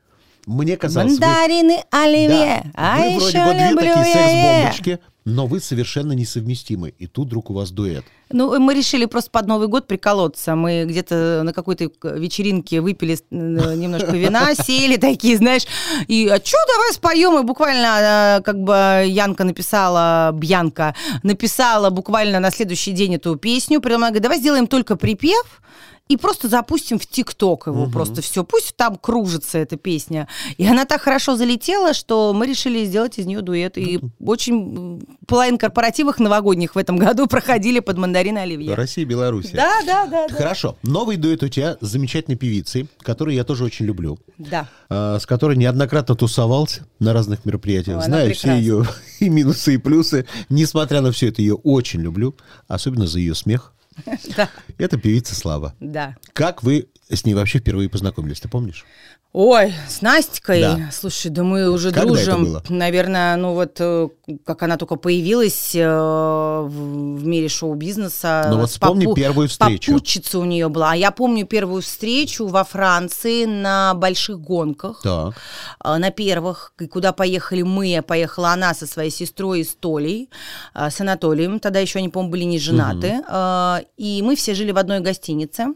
Мне казалось, вы- Мандарины, оливье, да, а вы еще вроде бы две люблю такие секс-бомбочки, но вы совершенно несовместимы. И тут вдруг у вас дуэт. Ну, мы решили просто под Новый год приколоться. Мы где-то на какой-то вечеринке выпили э, немножко вина, <laughs> сели такие, знаешь, и а что, давай споем? И буквально, э, как бы Янка написала, Бьянка написала буквально на следующий день эту песню. Прямо она говорит, давай сделаем только припев, и просто запустим в ТикТок его просто все. Пусть там кружится эта песня. И она так хорошо залетела, что мы решили сделать из нее дуэт. И очень половина корпоративов новогодних в этом году <laughs> проходили под мандарин оливье. Россия и Беларусь. Да, да, да, да. Хорошо. Новый дуэт у тебя с замечательной певицей, которую я тоже очень люблю, Да. а, с которой неоднократно тусовался на разных мероприятиях. Она Знаю все ее <laughs> и минусы, и плюсы. Несмотря на все это, ее очень люблю, особенно за ее смех. <laughs> Да. Это певица Слава. Да. Как вы с ней вообще впервые познакомились, ты помнишь? Ой, с Настикой, Да. слушай, да мы уже Когда это дружим. было? Наверное, ну вот э, как она только появилась э, в, в мире шоу-бизнеса. Ну вот вспомни первую встречу. Попутчица у нее была. А Я помню первую встречу во Франции на больших гонках. Так. А, на первых, куда поехали мы, поехала она со своей сестрой и с Толей, а, с Анатолием, тогда еще они, по-моему, были не женаты, А, и мы все жили в одной гостинице,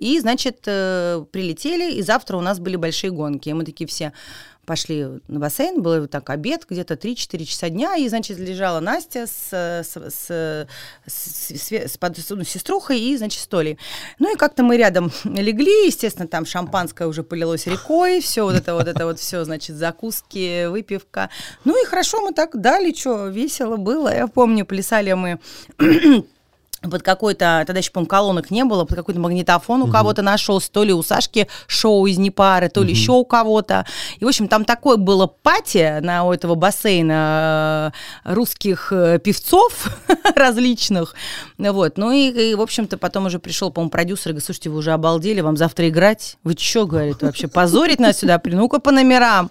и, значит, э, прилетели, и завтра у нас были большие гонки, и мы такие все, пошли на бассейн, был так обед, где-то 3-4 часа дня, и, значит, лежала Настя с, с, с, с, с, с под, ну, сеструхой и, значит, с Толей. Ну и как-то мы рядом легли, естественно, там шампанское уже полилось рекой, все вот это вот это вот все, значит, закуски, выпивка. Ну и хорошо мы так дали, что весело было. Я помню, плясали мы под какой-то, тогда еще, по-моему, колонок не было, под какой-то магнитофон у uh кого-то нашелся, то ли у Сашки шоу из Непары, то ли uh еще у кого-то. И, в общем, там такое было пати на у этого бассейна э, русских э, певцов <laughs> различных. Вот. Ну и, и, в общем-то, потом уже пришел, по-моему, продюсер и говорит, слушайте, вы уже обалдели, вам завтра играть? Вы что, говорит, вообще позорить нас сюда? Ну-ка по номерам.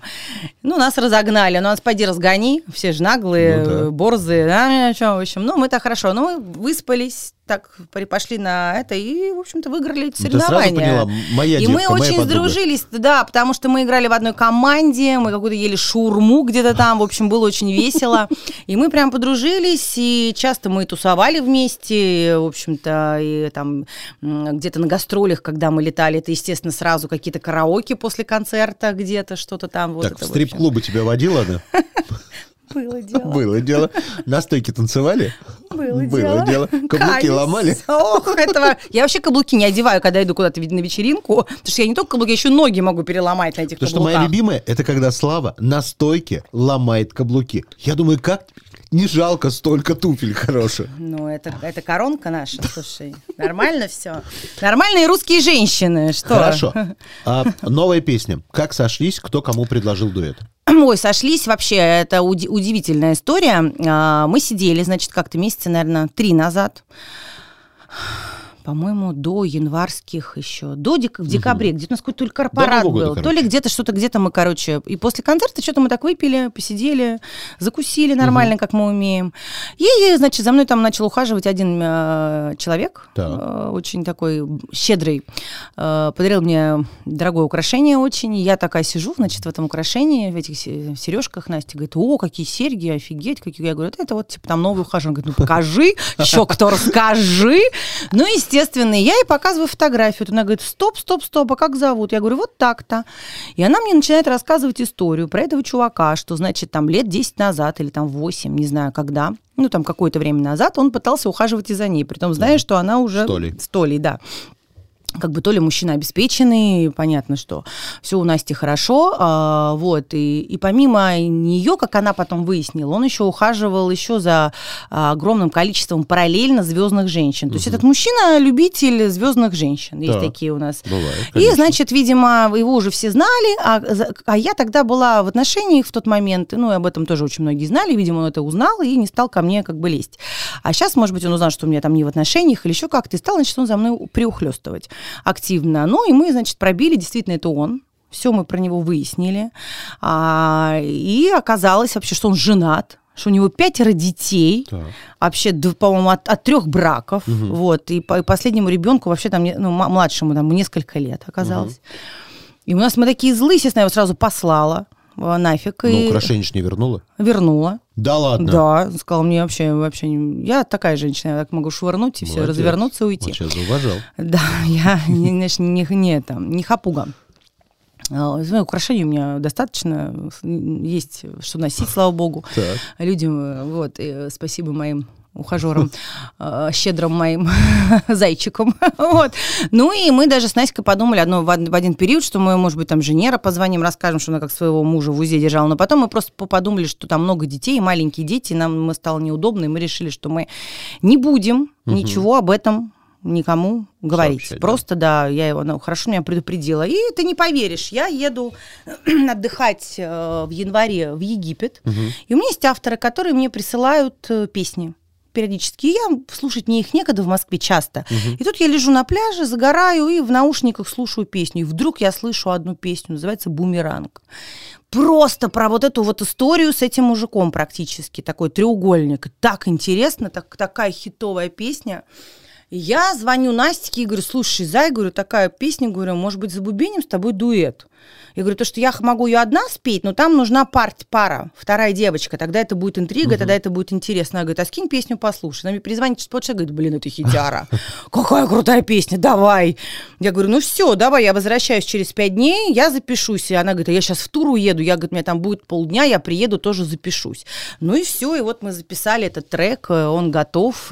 Ну, нас разогнали. Ну, нас поди разгони, все же наглые, ну, да. борзые. Да, в общем, ну, мы так хорошо. Ну, мы выспались, так пошли на это и, в общем-то, выиграли эти соревнования. Ты сразу поняла, моя и девка, мы очень сдружились, да, потому что мы играли в одной команде, мы какую-то ели шурму где-то там, в общем, было очень весело. И мы прям подружились, и часто мы тусовали вместе, в общем-то, и там где-то на гастролях, когда мы летали, это, естественно, сразу какие-то караоке после концерта где-то, что-то там. Вот так, это, в стрип-клубы тебя водила она? <laughs> Было дело. Было дело. На стойке танцевали? Было, Было дело. Каблуки Каюсь. ломали? Ох, этого... Я вообще каблуки не одеваю, когда иду куда-то на вечеринку, потому что я не только каблуки, я еще ноги могу переломать на этих Потому что каблуках. моя любимая, это когда Слава на стойке ломает каблуки. Я думаю, как не жалко столько туфель хороших. Ну, это, это коронка наша, слушай. Нормально все. Нормальные русские женщины, что? Хорошо. А, <laughs> новая песня. Как сошлись, кто кому предложил дуэт? Ой, сошлись вообще, это уди- удивительная история. А, Мы сидели, значит, как-то месяца, наверное, три назад по-моему, до январских еще, до дек- в декабре, где-то у нас какой-то то ли корпорат года, был, то короче. ли где-то что-то, где-то мы, короче, и после концерта что-то мы так выпили, посидели, закусили нормально, как мы умеем. И, и, значит, за мной там начал ухаживать один э, человек, Так. э, очень такой щедрый, э, подарил мне дорогое украшение очень, и я такая сижу, значит, в этом украшении, в этих се- сережках, Настя говорит, о, какие серьги, офигеть, какие, я говорю, это вот, типа, там новый ухажер, он говорит, ну, покажи, еще кто, расскажи, ну, естественно, я ей показываю фотографию, вот она говорит, стоп, стоп, стоп, а как зовут? Я говорю, вот так-то. И она мне начинает рассказывать историю про этого чувака, что, значит, там лет 10 назад или там 8, не знаю когда, ну, там какое-то время назад, он пытался ухаживать и за ней, при том зная, что она уже... С Толей. С Толей, да как бы то ли мужчина обеспеченный, понятно, что все у Насти хорошо, а, вот, и, и помимо нее, как она потом выяснила, он еще ухаживал еще за а, огромным количеством параллельно звездных женщин. То есть этот мужчина любитель звездных женщин, есть Так. такие у нас. Бывает, И, значит, видимо, его уже все знали, а, а я тогда была в отношениях в тот момент, ну, и об этом тоже очень многие знали, видимо, он это узнал и не стал ко мне как бы лезть. А сейчас, может быть, он узнал, что у меня там не в отношениях или еще как-то, и стал, значит, он за мной приухлестывать активно. Ну, и мы, значит, пробили, действительно, это он. Все мы про него выяснили. А, и оказалось вообще, что он женат, что у него пятеро детей, Так. вообще, по-моему, от, от трех браков, вот, и, по- и последнему ребенку вообще там, ну, младшему там несколько лет оказалось. И у нас мы такие злые, естественно, я его сразу послала нафиг Ну, и украшение не вернула? вернула. Да ладно? Да, сказал мне вообще, вообще, не- я такая женщина, я так могу швырнуть и все, Молодец. развернуться и уйти. Вот сейчас зауважал. <laughs> Да, я знаешь, не, не, это, не хапуга. Знаю, Украшений у меня достаточно, есть что носить, слава богу, Так. людям. э, Вот, э, спасибо моим ухажерам, <laughs> э, щедрым моим <laughs> зайчикам. <laughs> Вот. Ну и мы даже с Настей подумали одно, в в один период, что мы, может быть, там женера позвоним, расскажем, что она как своего мужа в УЗИ держала. Но потом мы просто по- подумали, что там много детей, маленькие дети, нам мы стало неудобно, и мы решили, что мы не будем ничего об этом никому говорить. Сообщать, да. Просто, да, я его, ну, хорошо меня предупредила. И ты не поверишь, я еду <clears throat> отдыхать э, в январе в Египет, и у меня есть авторы, которые мне присылают э, песни периодически. И я слушать мне их некогда в Москве часто. И тут я лежу на пляже, загораю и в наушниках слушаю песню. И вдруг я слышу одну песню, называется «Бумеранг». Просто про вот эту вот историю с этим мужиком практически. Такой треугольник. Так интересно, так, такая хитовая песня. Я звоню Настике и говорю, слушай, Зай, говорю, такая песня, говорю, может быть, за Бубенем с тобой дуэт? Я говорю, то, что я могу ее одна спеть, но там нужна парт, пара, вторая девочка, тогда это будет интрига, тогда это будет интересно. Она говорит, а скинь песню послушай. Она мне перезвонит через полчаса, говорит, блин, это хитяра. <laughs> Какая крутая песня, давай. Я говорю, ну все, давай, я возвращаюсь через пять дней, я запишусь. И она говорит, а я сейчас в тур уеду, я, говорит, у меня там будет полдня, я приеду, тоже запишусь. Ну и все, и вот мы записали этот трек, э, он готов.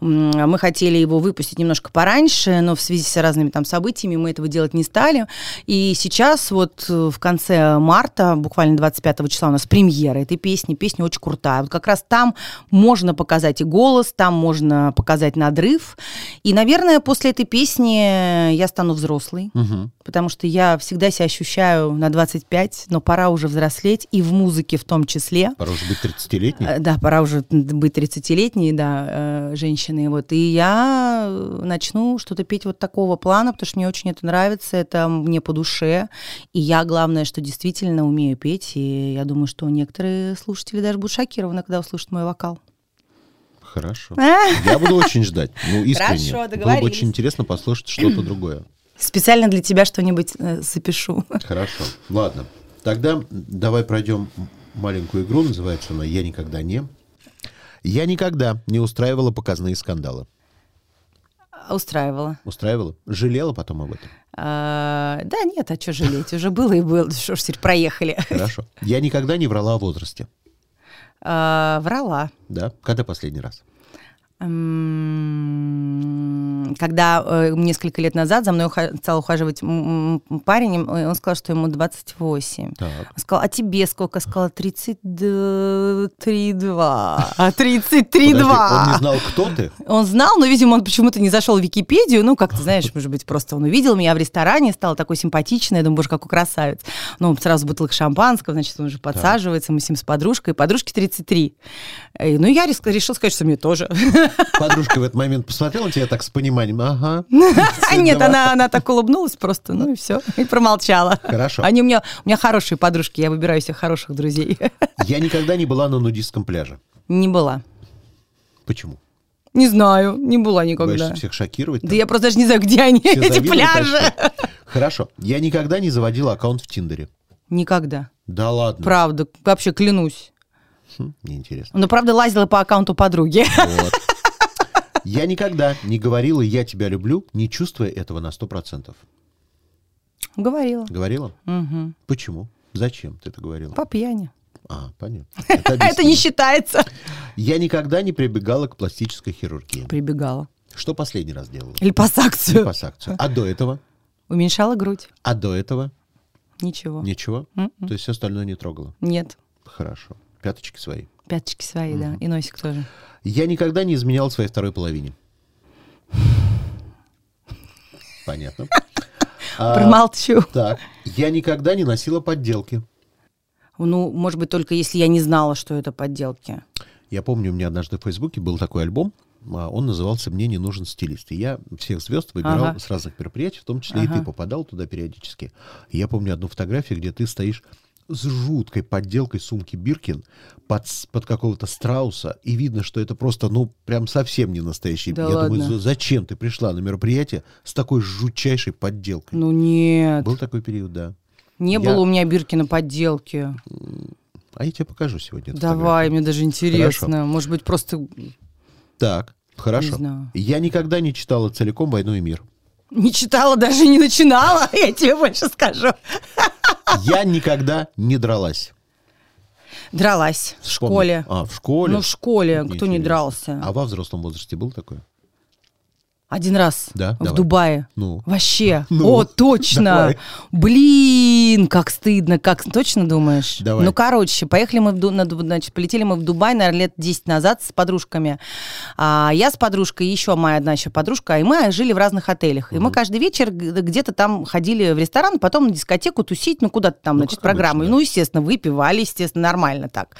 Мы хотели его выпустить немножко пораньше, но в связи с разными там событиями мы этого делать не стали. И сейчас вот э, в конце марта, буквально 25 числа у нас премьера этой песни. Песня очень крутая. Вот как раз там можно показать и голос, там можно показать надрыв. И, наверное, после этой песни я стану взрослой, Мгм. потому что я всегда себя ощущаю на 25, но пора уже взрослеть, и в музыке в том числе. Пора уже быть 30-летней. Э, Да, пора уже быть 30-летней, да, э, женщиной. Вот. И я начну что-то петь вот такого плана, потому что мне очень это нравится, это мне по душе. И я, главное, что действительно умею петь. И я думаю, что некоторые слушатели даже будут шокированы, когда услышат мой вокал. Хорошо. <laughs> Я буду очень ждать. Ну, искренне. Хорошо, Было бы очень интересно послушать что-то другое. Специально для тебя что-нибудь э, запишу. <laughs> Хорошо. Ладно. Тогда давай пройдем маленькую игру. Называется она «Я никогда не». Я никогда не устраивала показные скандалы. Устраивала. Устраивала? Жалела потом об этом? А, да нет, а что жалеть? Уже было и было. Что ж теперь, проехали. Хорошо. Я никогда не врала о возрасте. А, Врала. Да? Когда последний раз? Когда э, несколько лет назад за мной стал ухаживать парень, он сказал, что ему 28. Так. Он сказал, а тебе сколько? Я сказала, 33,2. А 33,2. Подожди, он не знал, кто ты? Он знал, но, видимо, он почему-то не зашел в Википедию. Ну, как ты знаешь, может быть, просто он увидел меня в ресторане, стал такой симпатичный. Я думаю, боже, какой красавец. Ну, сразу бутылка шампанского, значит, он уже подсаживается, мы с ним с подружкой. Подружке 33. Э, Ну, я решил сказать, что мне тоже. <laughs> Подружка в этот момент посмотрела на тебя так с пониманием. Ага. А нет, она, она так улыбнулась просто, ну и все, и промолчала. Хорошо. Они у меня, у меня хорошие подружки, я выбираю себе хороших друзей. Я никогда не была на нудистском пляже. Не была. Почему? Не знаю, не была никогда. Боишься всех шокировать? Да там? я просто даже не знаю, где они, Все эти пляжи. что? Хорошо. Я никогда не заводила аккаунт в Тиндере. Никогда. Да ладно. Правда, вообще клянусь. Хм, неинтересно. Но правда лазила по аккаунту подруги. Вот. Я никогда не говорила «я тебя люблю», не чувствуя этого на 100%. Говорила. Говорила? Мгм. Почему? Зачем ты это говорила? По пьяни. А, понятно. <laughs> А это не считается. Я никогда не прибегала к пластической хирургии. Прибегала. Что последний раз делала? Липосакцию. Липосакцию. А до этого? Уменьшала грудь. А до этого? Ничего. Ничего? М-м. То есть все остальное не трогала? Нет. Хорошо. Пяточки свои. Пяточки свои, да. И носик тоже. Я никогда не изменял своей второй половине. Понятно. <laughs> А, Промолчу. Так. Я никогда не носила подделки. Ну, может быть, только если я не знала, что это подделки. Я помню, у меня однажды в Фейсбуке был такой альбом, а, он назывался «Мне не нужен стилист». И я всех звезд выбирал Ага. с разных мероприятий, в том числе и Ага. ты попадал туда периодически. И я помню одну фотографию, где ты стоишь с жуткой подделкой сумки Биркин под, под какого-то страуса, и видно, что это просто, ну, прям совсем не настоящий. Да я думаю, ладно? «За- зачем ты пришла на мероприятие с такой жутчайшей подделкой? Ну нет. Был такой период, да. Не я- было у меня Биркина подделки. А я тебе покажу сегодня. Давай, фотографию. мне даже интересно. Может быть, просто Так, хорошо. Не знаю. Я никогда не читала целиком «Войну и мир». не читала, даже не начинала, <laughs> я тебе больше скажу. Я никогда не дралась. Дралась в школе. А, в школе? Ну, в школе кто не дрался? А во взрослом возрасте было такое? Один раз Да? в Давай. Дубае. Ну. Вообще. <laughs> Ну, О, точно. давай. Блин, как стыдно, как точно думаешь? Давай. Ну, короче, поехали мы в на значит, полетели мы в Дубай, наверное, лет 10 назад с подружками. А, я с подружкой, еще моя одна еще подружка, и мы жили в разных отелях. И мы каждый вечер где-то там ходили в ресторан, потом на дискотеку тусить, ну, куда-то там, Ну, значит, программы. обычно, да. Ну, естественно, выпивали, естественно, нормально так.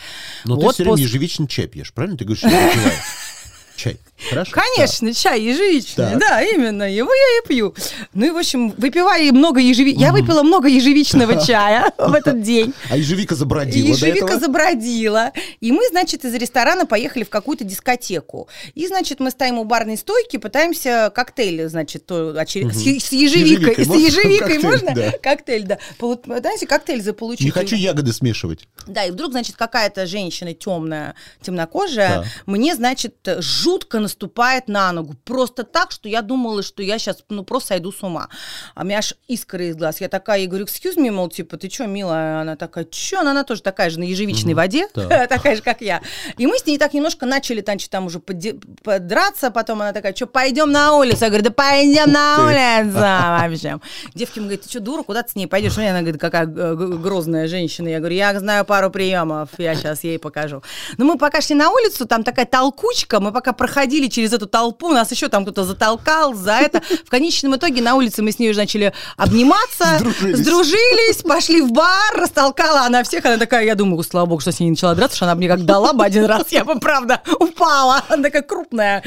Но Вот ты все время после- ежевичный чай пьешь, правильно? Ты говоришь, что <laughs> чай. Хорошо. Конечно, чай ежевичный, Так. да, именно, его я и пью. Ну и, в общем, выпивая много ежеви... Я выпила много ежевичного <laughs> чая в этот день. А ежевика забродила Ежевика забродила. И мы, значит, из ресторана поехали в какую-то дискотеку. И, значит, мы стоим у барной стойки, пытаемся коктейль, значит, то очер- с, с ежевикой. Ежевикой С можно? ежевикой Коктейль, можно? да. Коктейль, да. Пытаемся коктейль заполучить. Не хочу ягоды смешивать. Да, и вдруг, значит, какая-то женщина темная, темнокожая, мне, значит, жутко наступает на ногу. Просто так, что я думала, что я сейчас, ну, просто сойду с ума. А у меня аж искры из глаз. Я такая, ей говорю, excuse me, мол, типа, ты что, милая? Она такая, что? Она, она тоже такая же на ежевичной воде, Так. <laughs> такая же, как я. И мы с ней так немножко начали, значит, там уже подраться, потом она такая, что, пойдем на улицу? Я говорю, да пойдем на улицу <laughs> вообще. Девки мне говорят, ты что, дура, куда ты с ней пойдешь? Ну, Она говорит, какая грозная женщина. Я говорю, я знаю пару приемов, я сейчас ей покажу. Но мы пока шли на улицу, там такая толкучка, мы пока проходили через эту толпу, нас еще там кто-то затолкал за это. В конечном итоге на улице мы с ней уже начали обниматься, Сдружились. сдружились, пошли в бар, растолкала она всех. Она такая, я думаю, слава богу, что с ней не начала драться, что она мне как дала бы один раз, я бы, правда, упала. Она такая крупная,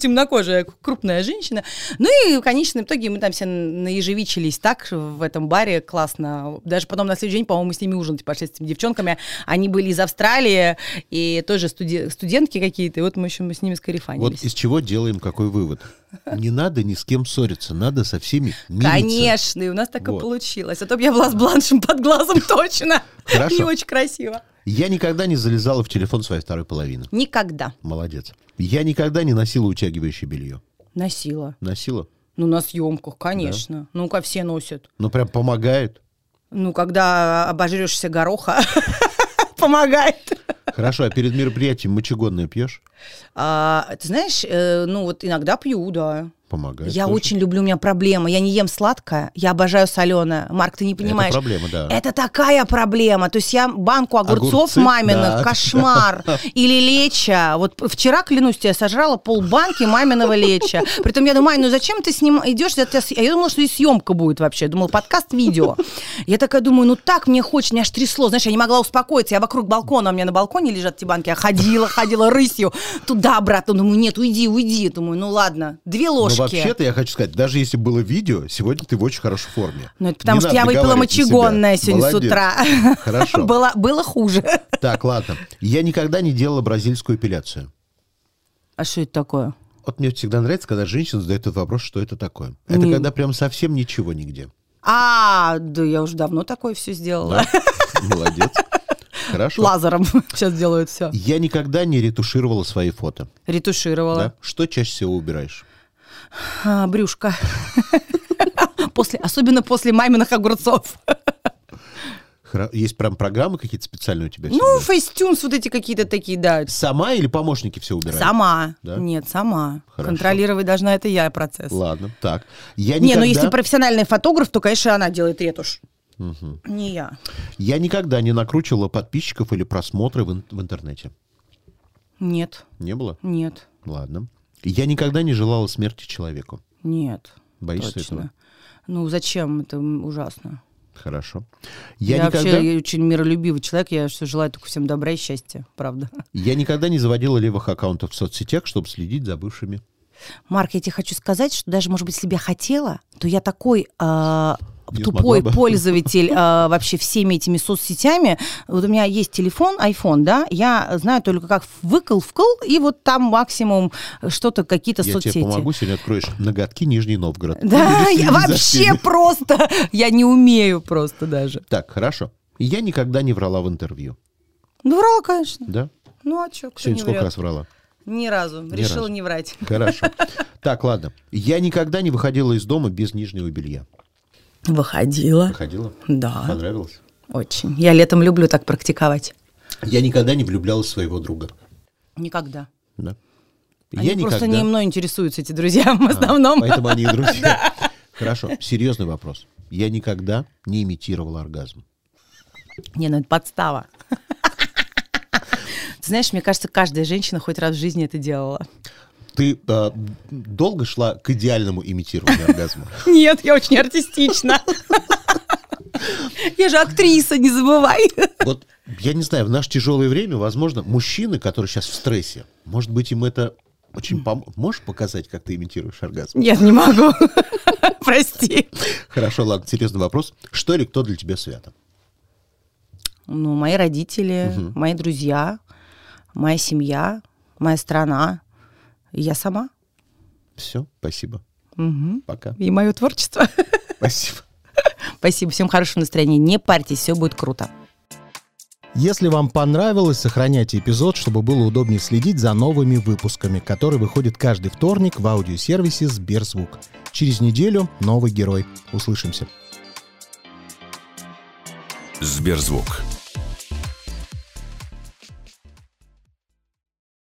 темнокожая, крупная женщина. Ну и в конечном итоге мы там все наежевичились так в этом баре классно. Даже потом на следующий день, по-моему, мы с ними ужинать пошли с этими девчонками. Они были из Австралии и тоже студентки какие-то. И вот мы еще мы с ними Вот из чего делаем какой вывод? Не надо ни с кем ссориться, надо со всеми мириться. Конечно, и у нас так Вот. и получилось. А то бы я была с бланшем под глазом <laughs> точно. Хорошо. Не очень красиво. Я никогда не залезала в телефон своей второй половины. Никогда Молодец. Я никогда не носила утягивающее белье. носила. Носила? Ну, на съемках, конечно. Ну-ка, все носят. Ну, прям помогает. Ну, когда обожрешься гороха, <laughs> помогает. Хорошо, а перед мероприятием мочегонное пьешь? А, ты знаешь, э, ну вот иногда пью, да. Помогает. Я тоже. очень люблю, у меня проблема. Я не ем сладкое, я обожаю соленое. Марк, ты не понимаешь. Это проблема, да. Это такая проблема. То есть я банку огурцов Огурцы, маминых, да. кошмар. <laughs> Или леча. Вот вчера, клянусь тебе, я сожрала полбанки маминого леча. Притом я думаю, «Ай, ну зачем ты сним... идешь? за тебя с- Я думала, что и съемка будет вообще. Я думала, подкаст-видео. Я такая думаю, ну так мне хочется, меня аж трясло. Знаешь, я не могла успокоиться. Я вокруг балкона, у меня на балконе лежат эти банки. Я ходила, ходила рысью. Туда-обратно. Думаю, нет, уйди, уйди. Думаю, ну ладно, две ложки. Вообще-то я хочу сказать, даже если было видео, сегодня ты в очень хорошей форме. Ну, это потому Не что я выпила мочегонное сегодня с Молодец. утра. Хорошо. <laughs> было, было хуже. Так, ладно. Я никогда не делала бразильскую эпиляцию. А что это такое? Вот мне всегда нравится, когда женщина задает этот вопрос, что это такое. Это Не. когда прям совсем ничего нигде. А, да я уже давно такое все сделала. Да? Молодец. Хорошо. Лазером <laughs> сейчас делают все. Я никогда не ретушировала свои фото. Ретушировала. Да? Что чаще всего убираешь? А, брюшко. После, особенно после маминых огурцов. Есть прям программы какие-то специальные у тебя? Ну, Facetune'с вот эти какие-то такие, да. Сама или помощники все убирают? Сама. Да? Нет, сама. Хорошо. Контролировать должна это я процесс. Ладно, так. Я Не, никогда, ну если профессиональный фотограф, то, конечно, она делает ретушь. Не я. я никогда не накручивала подписчиков или просмотры в, ин- в интернете. Нет, Не было? нет, Ладно. Я никогда не желала смерти человеку. нет. Боишься точно. этого? Ну, зачем? Это ужасно. Хорошо. Я, Я, никогда, вообще очень миролюбивый человек, я все желаю только всем добра и счастья, правда. я никогда не заводила левых аккаунтов в соцсетях, чтобы следить за бывшими. Марк, я тебе хочу сказать, что даже, может быть, если бы я хотела, то я такой Не тупой пользователь <laughs> а, вообще всеми этими соцсетями. Вот у меня есть телефон, iPhone, да, я знаю только как выкл, вкл, и вот там максимум что-то, какие-то Я соцсети. тебе помогу, сегодня откроешь ноготки Нижний Новгород. Да, я вообще просто, я не умею просто даже. Так, хорошо. Я никогда не врала в интервью. Ну, врала, конечно. Да? Ну, а что, кто Сегодня сколько раз врала? Ни разу. Решила разу. не врать. Хорошо. <laughs> Так, ладно. Я никогда не выходила из дома без нижнего белья. Выходила. Выходила? Да, Понравилось? очень. Я летом люблю так практиковать. Я никогда не влюблялась в своего друга. Никогда. Да. Они я просто никогда... не мной интересуются, эти друзья, <laughs> в А, основном. Поэтому они и <laughs> друзья. Хорошо, серьезный вопрос. Я никогда не имитировал оргазм. Не, ну это подстава. Ты знаешь, мне кажется, каждая женщина хоть раз в жизни это делала. Ты э, долго шла к идеальному имитированию оргазма? <laughs> Нет, я очень артистична. Я же актриса, не забывай. Вот, я не знаю, в наше тяжелое время, возможно, мужчины, которые сейчас в стрессе, может быть, им это очень пом... Можешь показать, как ты имитируешь оргазм? Нет, не могу. <laughs> Прости. Хорошо, ладно, интересный вопрос. Что или кто для тебя свято? Ну, мои родители, мои друзья, моя семья, моя страна, и я сама. Все, спасибо. Мгм. Пока. И мое творчество. <laughs> Спасибо. Спасибо, всем хорошего настроения. Не парьтесь, все будет круто. Если вам понравилось, сохраняйте эпизод, чтобы было удобнее следить за новыми выпусками, которые выходят каждый вторник в аудиосервисе Сберзвук. Через неделю новый герой. Услышимся. Сберзвук.